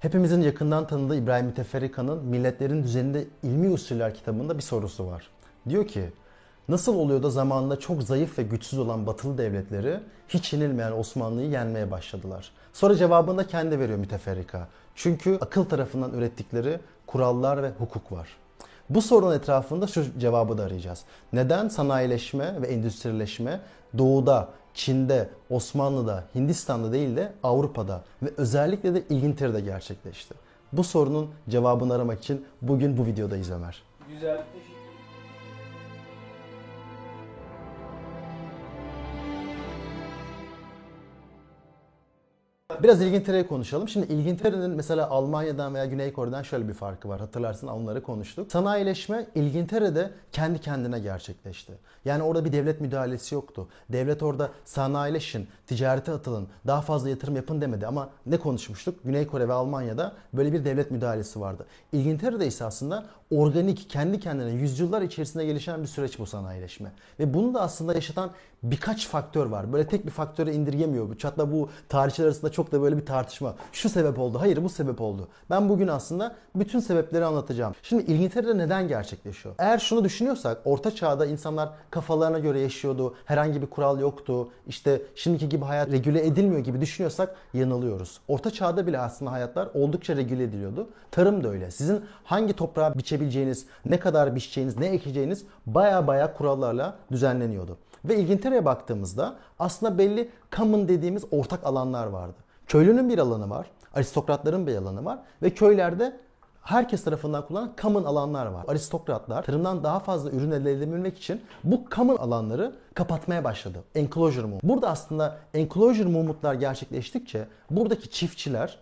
Hepimizin yakından tanıdığı İbrahim Müteferrika'nın Milletlerin Düzeninde İlmi Usuller kitabında bir sorusu var. Diyor ki, nasıl oluyor da zamanında çok zayıf ve güçsüz olan batılı devletleri hiç yenilmeyen Osmanlı'yı yenmeye başladılar? Sonra cevabını da kendi veriyor Müteferrika. Çünkü akıl tarafından ürettikleri kurallar ve hukuk var. Bu sorunun etrafında şu cevabı da arayacağız. Neden sanayileşme ve endüstrileşme doğuda, Çin'de, Osmanlı'da, Hindistan'da değil de Avrupa'da ve özellikle de İngiltere'de gerçekleşti? Bu sorunun cevabını aramak için bugün bu videodayız Ömer. Güzel. Biraz İngiltere'yi konuşalım. Şimdi İngiltere'nin mesela Almanya'dan veya Güney Kore'den şöyle bir farkı var. Hatırlarsın onları konuştuk. Sanayileşme İngiltere'de kendi kendine gerçekleşti. Yani orada bir devlet müdahalesi yoktu. Devlet orada sanayileşin, ticarete atılın, daha fazla yatırım yapın demedi. Ama ne konuşmuştuk? Güney Kore ve Almanya'da böyle bir devlet müdahalesi vardı. İngiltere'de ise aslında organik, kendi kendine yüzyıllar içerisinde gelişen bir süreç bu sanayileşme. Ve bunu da aslında yaşatan birkaç faktör var. Böyle tek bir faktöre indirgemiyor. Hatta bu tarihçiler arasında çok da böyle bir tartışma. Şu sebep oldu, hayır bu sebep oldu. Ben bugün aslında bütün sebepleri anlatacağım. Şimdi İngiltere'de neden gerçekleşiyor? Eğer şunu düşünüyorsak, orta çağda insanlar kafalarına göre yaşıyordu, herhangi bir kural yoktu, işte şimdiki gibi hayat regüle edilmiyor gibi düşünüyorsak yanılıyoruz. Orta çağda bile aslında hayatlar oldukça regüle ediliyordu. Tarım da öyle. Sizin hangi toprağa biçebileceğiniz, ne kadar biçeceğiniz, ne ekeceğiniz baya baya kurallarla düzenleniyordu. Ve İngiltere'ye baktığımızda aslında belli common dediğimiz ortak alanlar vardı. Köylünün bir alanı var, aristokratların bir alanı var ve köylerde herkes tarafından kullanılan common alanlar var. Aristokratlar tarımdan daha fazla ürün elde edebilmek için bu common alanları kapatmaya başladı. Enclosure movement. Burada aslında enclosure movement'lar gerçekleştikçe buradaki çiftçiler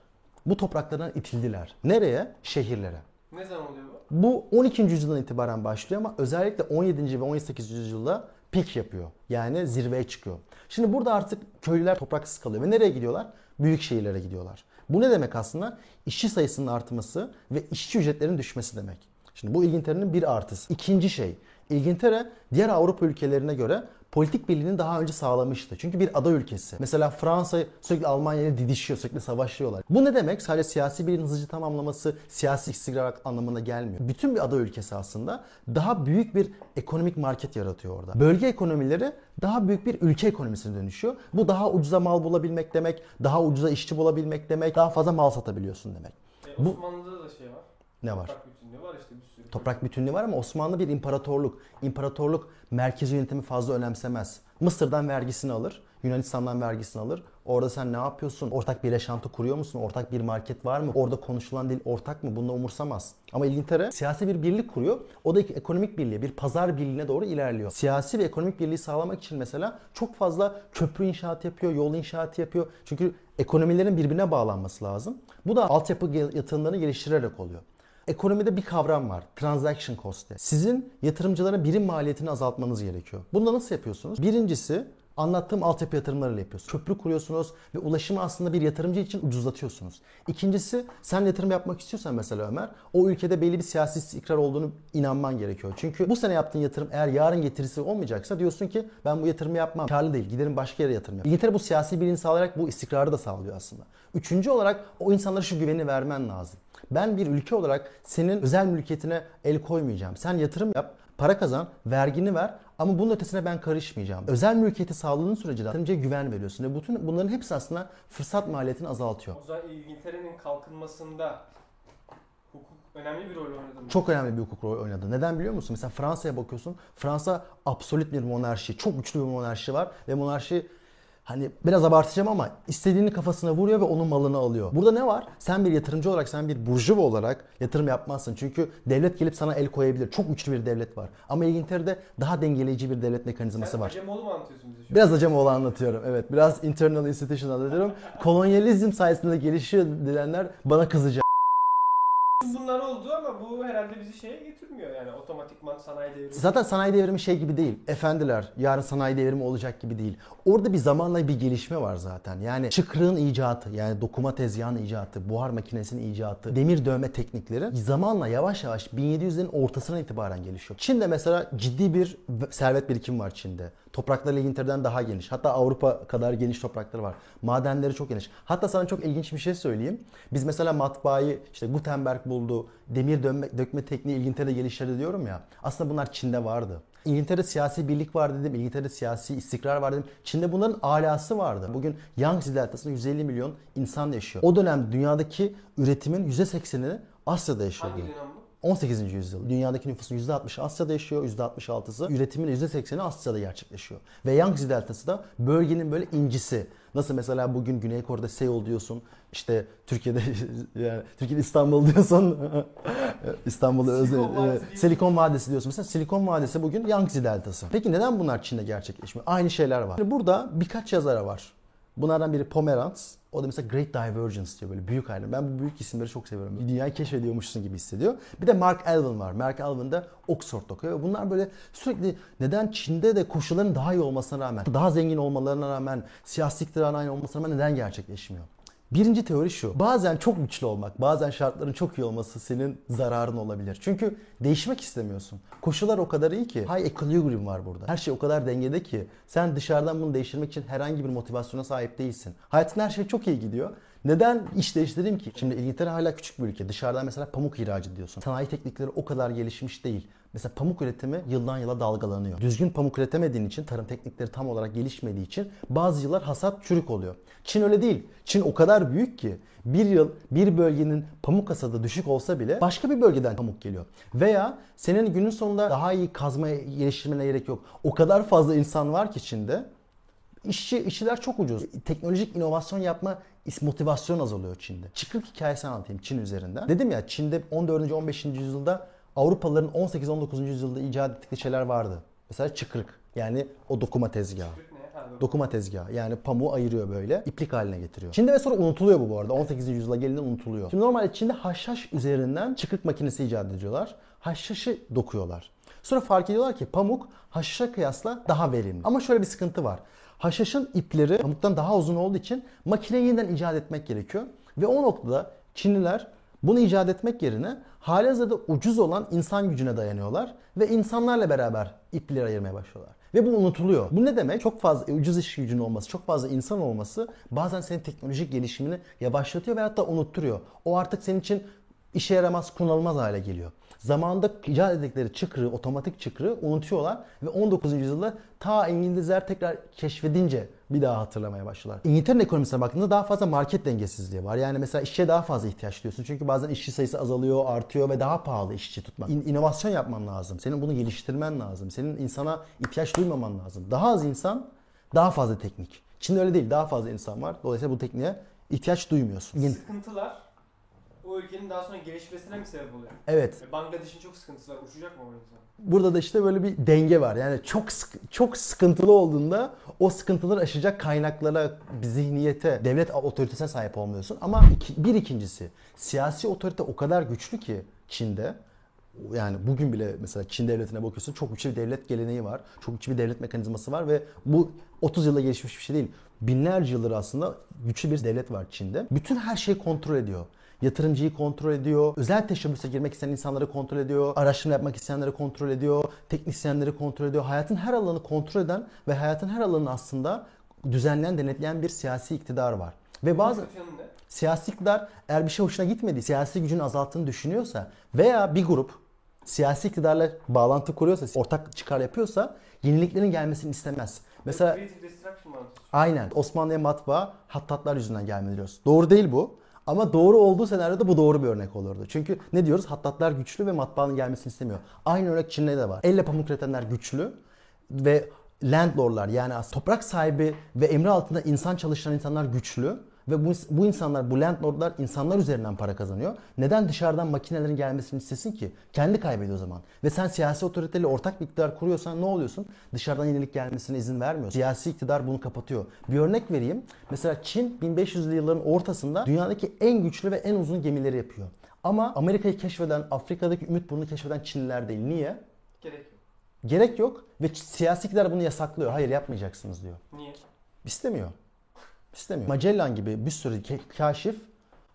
bu topraklardan itildiler. Nereye? Şehirlere. Ne zaman oluyor bu? Bu 12. yüzyıldan itibaren başlıyor ama özellikle 17. ve 18. yüzyılda pik yapıyor. Yani zirveye çıkıyor. Şimdi burada artık köylüler topraksız kalıyor ve nereye gidiyorlar? Büyük şehirlere gidiyorlar. Bu ne demek aslında? İşçi sayısının artması ve işçi ücretlerinin düşmesi demek. Şimdi bu İngiltere'nin bir artısı. İkinci şey, İngiltere diğer Avrupa ülkelerine göre politik birliğini daha önce sağlamıştı. Çünkü bir ada ülkesi. Mesela Fransa sürekli Almanya ile didişiyor, sürekli savaşıyorlar. Bu ne demek? Sadece siyasi birliğin hızlıca tamamlaması siyasi istikrar anlamına gelmiyor. Bütün bir ada ülkesi aslında daha büyük bir ekonomik market yaratıyor orada. Bölge ekonomileri daha büyük bir ülke ekonomisine dönüşüyor. Bu daha ucuza mal bulabilmek demek, daha ucuza işçi bulabilmek demek, daha fazla mal satabiliyorsun demek. E, Bu- Osmanlı'da da şey var. Ne var? Toprak bütünlüğü var işte bir sürü. Toprak bütünlüğü var ama Osmanlı bir imparatorluk. İmparatorluk merkez yönetimi fazla önemsemez. Mısır'dan vergisini alır, Yunanistan'dan vergisini alır. Orada sen ne yapıyorsun? Ortak bir yaşantı kuruyor musun? Ortak bir market var mı? Orada konuşulan dil ortak mı? Bunu umursamaz. Ama İngiltere siyasi bir birlik kuruyor. O da ekonomik birliğe, bir pazar birliğine doğru ilerliyor. Siyasi ve ekonomik birliği sağlamak için mesela çok fazla köprü inşaatı yapıyor, yol inşaatı yapıyor. Çünkü ekonomilerin birbirine bağlanması lazım. Bu da altyapı yatırımlarını geliştirerek oluyor. Ekonomide bir kavram var. Transaction cost. Sizin yatırımcılara birim maliyetini azaltmanız gerekiyor. Bunu nasıl yapıyorsunuz? Birincisi anlattığım altyapı yatırımlarıyla yapıyorsunuz. Köprü kuruyorsunuz ve ulaşımı aslında bir yatırımcı için ucuzlatıyorsunuz. İkincisi sen yatırım yapmak istiyorsan mesela Ömer o ülkede belli bir siyasi istikrar olduğunu inanman gerekiyor. Çünkü bu sene yaptığın yatırım eğer yarın getirisi olmayacaksa diyorsun ki ben bu yatırımı yapmam. Karlı değil. Giderim başka yere yatırım yapayım. İngiltere bu siyasi birliğini sağlayarak bu istikrarı da sağlıyor aslında. Üçüncü olarak o insanlara şu güveni vermen lazım. Ben bir ülke olarak senin özel mülkiyetine el koymayacağım. Sen yatırım yap, para kazan, vergini ver ama bunun ötesine ben karışmayacağım. Özel mülkiyeti sağladığın sürece de yatırımcıya güven veriyorsun. Ve bütün bunların hepsi aslında fırsat maliyetini azaltıyor. O zaman İngiltere'nin kalkınmasında hukuk önemli bir rol oynadı mı? Çok önemli bir hukuk rol oynadı. Neden biliyor musun? Mesela Fransa'ya bakıyorsun. Fransa absolut bir monarşi. Çok güçlü bir monarşi var. Ve monarşi hani biraz abartacağım ama istediğini kafasına vuruyor ve onun malını alıyor. Burada ne var? Sen bir yatırımcı olarak, sen bir burjuva olarak yatırım yapmazsın. Çünkü devlet gelip sana el koyabilir. Çok güçlü bir devlet var. Ama İngiltere'de daha dengeleyici bir devlet mekanizması Sen var. Acemoğlu mu anlatıyorsun bize? Biraz Acemoğlu anlatıyorum. Evet. Biraz internal institution anlatıyorum. Kolonyalizm sayesinde gelişiyor diyenler bana kızacak. Bunlar oldu ama bu herhalde bizi şeye getirmiyor yani otomatikman sanayi devrimi. Zaten sanayi devrimi şey gibi değil. Efendiler yarın sanayi devrimi olacak gibi değil. Orada bir zamanla bir gelişme var zaten. Yani çıkrığın icatı, yani dokuma tezgahının icatı, buhar makinesinin icatı, demir dövme teknikleri zamanla yavaş yavaş 1700'lerin ortasına itibaren gelişiyor. Çin'de mesela ciddi bir servet birikimi var Çin'de. Toprakları İngiltere'den daha geniş. Hatta Avrupa kadar geniş toprakları var. Madenleri çok geniş. Hatta sana çok ilginç bir şey söyleyeyim. Biz mesela matbaayı işte Gutenberg buldu. Demir dönme, dökme tekniği İngiltere'de geliştirdi diyorum ya. Aslında bunlar Çin'de vardı. İngiltere'de siyasi birlik var dedim. İngiltere'de siyasi istikrar var dedim. Çin'de bunların alası vardı. Bugün Yangtze Deltası'nda 150 milyon insan yaşıyor. O dönem dünyadaki üretimin %80'ini Asya'da yaşıyor. Hangi dönem? 18. yüzyıl. Dünyadaki nüfusun %60'ı Asya'da yaşıyor, %66'sı. Üretimin %80'i Asya'da gerçekleşiyor. Ve Yangtze Deltası da bölgenin böyle incisi. Nasıl mesela bugün Güney Kore'de Seul diyorsun. işte Türkiye'de yani Türkiye'de İstanbul diyorsun. İstanbul'da özel Silikon Vadisi e, değil. Silikon Vadisi diyorsun. Mesela Silikon Vadisi bugün Yangtze Deltası. Peki neden bunlar Çin'de gerçekleşmiyor? Aynı şeyler var. Şimdi Burada birkaç yazara var. Bunlardan biri Pomerantz. O da mesela Great Divergence diyor böyle büyük ayrım. Ben bu büyük isimleri çok seviyorum. Dünyayı keşfediyormuşsun gibi hissediyor. Bir de Mark Alvin var. Mark Alvin de Oxford'da okuyor. Bunlar böyle sürekli neden Çin'de de koşulların daha iyi olmasına rağmen, daha zengin olmalarına rağmen, siyasi iktidarın aynı olmasına rağmen neden gerçekleşmiyor? Birinci teori şu. Bazen çok güçlü olmak, bazen şartların çok iyi olması senin zararın olabilir. Çünkü değişmek istemiyorsun. Koşullar o kadar iyi ki. High equilibrium var burada. Her şey o kadar dengede ki sen dışarıdan bunu değiştirmek için herhangi bir motivasyona sahip değilsin. Hayatın her şey çok iyi gidiyor. Neden iş değiştireyim ki? Şimdi İngiltere hala küçük bir ülke. Dışarıdan mesela pamuk ihraç ediyorsun. Sanayi teknikleri o kadar gelişmiş değil. Mesela pamuk üretimi yıldan yıla dalgalanıyor. Düzgün pamuk üretemediğin için, tarım teknikleri tam olarak gelişmediği için bazı yıllar hasat çürük oluyor. Çin öyle değil. Çin o kadar büyük ki bir yıl bir bölgenin pamuk hasadı düşük olsa bile başka bir bölgeden pamuk geliyor. Veya senin günün sonunda daha iyi kazma geliştirmene gerek yok. O kadar fazla insan var ki Çin'de İşçi, işçiler çok ucuz. Teknolojik inovasyon yapma motivasyon azalıyor Çin'de. Çıkrık hikayesini anlatayım Çin üzerinden. Dedim ya Çin'de 14. 15. yüzyılda Avrupalıların 18-19. yüzyılda icat ettikleri şeyler vardı. Mesela çıkrık yani o dokuma tezgahı. Dokuma tezgahı yani pamuğu ayırıyor böyle iplik haline getiriyor. Çin'de ve sonra unutuluyor bu bu arada 18. yüzyıla gelince unutuluyor. Şimdi normalde Çin'de haşhaş üzerinden çıkrık makinesi icat ediyorlar. Haşhaşı dokuyorlar. Sonra fark ediyorlar ki pamuk haşhaşa kıyasla daha verimli. Ama şöyle bir sıkıntı var. Haşhaşın ipleri pamuktan daha uzun olduğu için makineyi yeniden icat etmek gerekiyor. Ve o noktada Çinliler bunu icat etmek yerine halihazırda ucuz olan insan gücüne dayanıyorlar ve insanlarla beraber ipleri ayırmaya başlıyorlar. Ve bu unutuluyor. Bu ne demek? Çok fazla ucuz iş gücünün olması, çok fazla insan olması bazen senin teknolojik gelişimini yavaşlatıyor ve hatta unutturuyor. O artık senin için işe yaramaz, kullanılmaz hale geliyor. Zamanında icat ettikleri çıkrığı, otomatik çıkrığı unutuyorlar ve 19. yüzyılda ta İngilizler tekrar keşfedince bir daha hatırlamaya başlıyorlar. İngiltere'nin ekonomisine baktığında daha fazla market dengesizliği var. Yani mesela işçiye daha fazla ihtiyaç duyuyorsun. Çünkü bazen işçi sayısı azalıyor, artıyor ve daha pahalı işçi tutmak. İn- inovasyon yapman lazım. Senin bunu geliştirmen lazım. Senin insana ihtiyaç duymaman lazım. Daha az insan, daha fazla teknik. Çin'de öyle değil. Daha fazla insan var. Dolayısıyla bu tekniğe ihtiyaç duymuyorsun. Sıkıntılar o ülkenin daha sonra gelişmesine mi sebep oluyor? Evet. E, Bangladeş'in çok sıkıntısı var. Uçacak mı o insan? Burada da işte böyle bir denge var. Yani çok sık- çok sıkıntılı olduğunda o sıkıntıları aşacak kaynaklara, zihniyete, devlet otoritesine sahip olmuyorsun. Ama iki- bir ikincisi siyasi otorite o kadar güçlü ki Çin'de yani bugün bile mesela Çin devletine bakıyorsun çok güçlü bir devlet geleneği var. Çok güçlü bir devlet mekanizması var ve bu 30 yılda gelişmiş bir şey değil. Binlerce yıldır aslında güçlü bir devlet var Çin'de. Bütün her şeyi kontrol ediyor. Yatırımcıyı kontrol ediyor. Özel teşebbüse girmek isteyen insanları kontrol ediyor. Araştırma yapmak isteyenleri kontrol ediyor. Teknisyenleri kontrol ediyor. Hayatın her alanını kontrol eden ve hayatın her alanını aslında düzenleyen, denetleyen bir siyasi iktidar var. Ve bazı siyasi iktidar eğer bir şey hoşuna gitmedi, siyasi gücünü azalttığını düşünüyorsa veya bir grup siyasi iktidarla bağlantı kuruyorsa, ortak çıkar yapıyorsa yeniliklerin gelmesini istemez. Mesela aynen Osmanlı'ya matbaa hattatlar yüzünden gelmedi diyoruz. Doğru değil bu. Ama doğru olduğu senaryoda bu doğru bir örnek olurdu. Çünkü ne diyoruz? Hattatlar güçlü ve matbaanın gelmesini istemiyor. Aynı örnek Çin'de de var. Elle pamuk üretenler güçlü ve landlordlar yani toprak sahibi ve emri altında insan çalışan insanlar güçlü ve bu, bu insanlar, bu landlordlar insanlar üzerinden para kazanıyor. Neden dışarıdan makinelerin gelmesini istesin ki? Kendi kaybediyor o zaman. Ve sen siyasi otoriteyle ortak bir iktidar kuruyorsan ne oluyorsun? Dışarıdan yenilik gelmesine izin vermiyor. Siyasi iktidar bunu kapatıyor. Bir örnek vereyim. Mesela Çin 1500'lü yılların ortasında dünyadaki en güçlü ve en uzun gemileri yapıyor. Ama Amerika'yı keşfeden, Afrika'daki ümit burnunu keşfeden Çinliler değil. Niye? Gerek yok. Gerek yok ve siyasi iktidar bunu yasaklıyor. Hayır yapmayacaksınız diyor. Niye? İstemiyor. İstemiyor. Magellan gibi bir sürü kaşif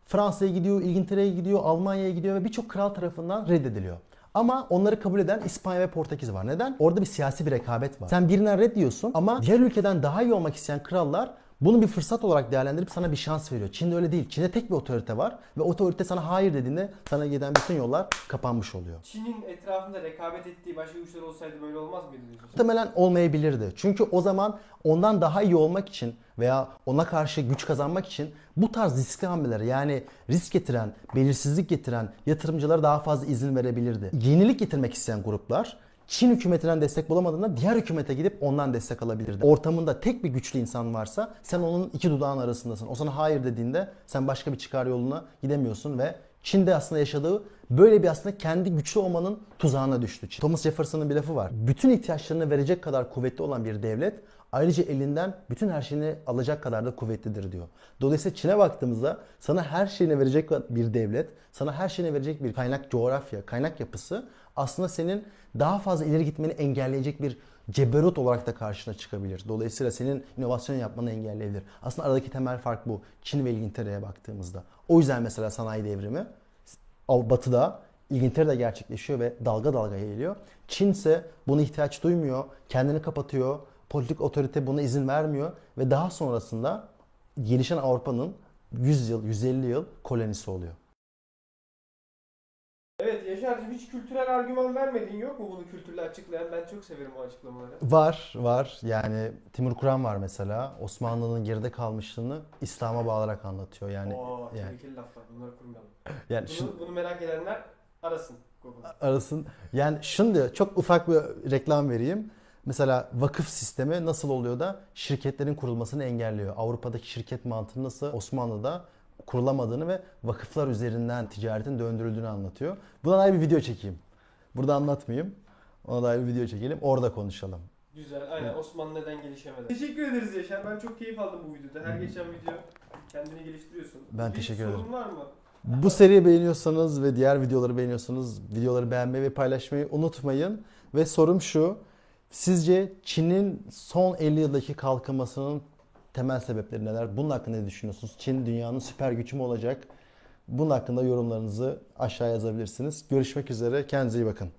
Fransa'ya gidiyor, İngiltere'ye gidiyor, Almanya'ya gidiyor ve birçok kral tarafından reddediliyor. Ama onları kabul eden İspanya ve Portekiz var. Neden? Orada bir siyasi bir rekabet var. Sen birinden red diyorsun ama diğer ülkeden daha iyi olmak isteyen krallar bunu bir fırsat olarak değerlendirip sana bir şans veriyor. Çin'de öyle değil. Çin'de tek bir otorite var ve otorite sana hayır dediğinde sana giden bütün yollar kapanmış oluyor. Çin'in etrafında rekabet ettiği başka güçler olsaydı böyle olmaz mıydı diyorsun? Muhtemelen olmayabilirdi. Çünkü o zaman ondan daha iyi olmak için veya ona karşı güç kazanmak için bu tarz riskli hamleler yani risk getiren, belirsizlik getiren yatırımcılara daha fazla izin verebilirdi. Yenilik getirmek isteyen gruplar Çin hükümetinden destek bulamadığında diğer hükümete gidip ondan destek alabilirdi. Ortamında tek bir güçlü insan varsa sen onun iki dudağın arasındasın. O sana hayır dediğinde sen başka bir çıkar yoluna gidemiyorsun ve Çin'de aslında yaşadığı böyle bir aslında kendi güçlü olmanın tuzağına düştü. Çin. Thomas Jefferson'ın bir lafı var. Bütün ihtiyaçlarını verecek kadar kuvvetli olan bir devlet ayrıca elinden bütün her şeyini alacak kadar da kuvvetlidir diyor. Dolayısıyla Çin'e baktığımızda sana her şeyini verecek bir devlet, sana her şeyini verecek bir kaynak coğrafya, kaynak yapısı aslında senin daha fazla ileri gitmeni engelleyecek bir ceberut olarak da karşına çıkabilir. Dolayısıyla senin inovasyon yapmanı engelleyebilir. Aslında aradaki temel fark bu. Çin ve İngiltere'ye baktığımızda. O yüzden mesela sanayi devrimi Batı'da İngiltere'de gerçekleşiyor ve dalga dalga yayılıyor. Çin ise buna ihtiyaç duymuyor, kendini kapatıyor, politik otorite buna izin vermiyor ve daha sonrasında gelişen Avrupa'nın 100 yıl, 150 yıl kolonisi oluyor. Evet Yaşar'cığım hiç kültürel argüman vermedin yok mu bunu kültürle açıklayan? Ben çok severim o açıklamaları. Var, var. Yani Timur Kuran var mesela. Osmanlı'nın geride kalmışlığını İslam'a bağlarak anlatıyor. Yani Oo, yani, tehlikeli laflar. Bunları kurmayalım. yani Bunu, bunu merak edenler arasın arasın. Yani diyor, çok ufak bir reklam vereyim. Mesela vakıf sistemi nasıl oluyor da şirketlerin kurulmasını engelliyor. Avrupa'daki şirket mantığı nasıl Osmanlı'da kurulamadığını ve vakıflar üzerinden ticaretin döndürüldüğünü anlatıyor. Buna dair bir video çekeyim. Burada anlatmayayım. Ona dair bir video çekelim. Orada konuşalım. Güzel. Aynen Osmanlı neden gelişemedi. Teşekkür ederiz Yaşar. Ben çok keyif aldım bu videoda. Her geçen video kendini geliştiriyorsun. Ben Bir teşekkür sorun ederim. var mı? Bu seriyi beğeniyorsanız ve diğer videoları beğeniyorsanız videoları beğenmeyi ve paylaşmayı unutmayın. Ve sorum şu. Sizce Çin'in son 50 yıldaki kalkınmasının temel sebepleri neler? Bunun hakkında ne düşünüyorsunuz? Çin dünyanın süper gücü mü olacak? Bunun hakkında yorumlarınızı aşağı yazabilirsiniz. Görüşmek üzere. Kendinize iyi bakın.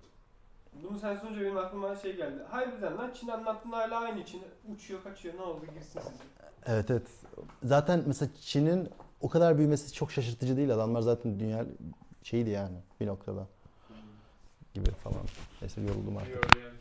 Bunu sen sorunca benim aklıma şey geldi. Harbiden lan Çin anlattığın hala aynı Çin. Uçuyor kaçıyor ne oldu girsin size. Evet evet. Zaten mesela Çin'in o kadar büyümesi çok şaşırtıcı değil. Adamlar zaten dünya şeydi yani bir noktada gibi falan. Neyse yoruldum artık. Yani.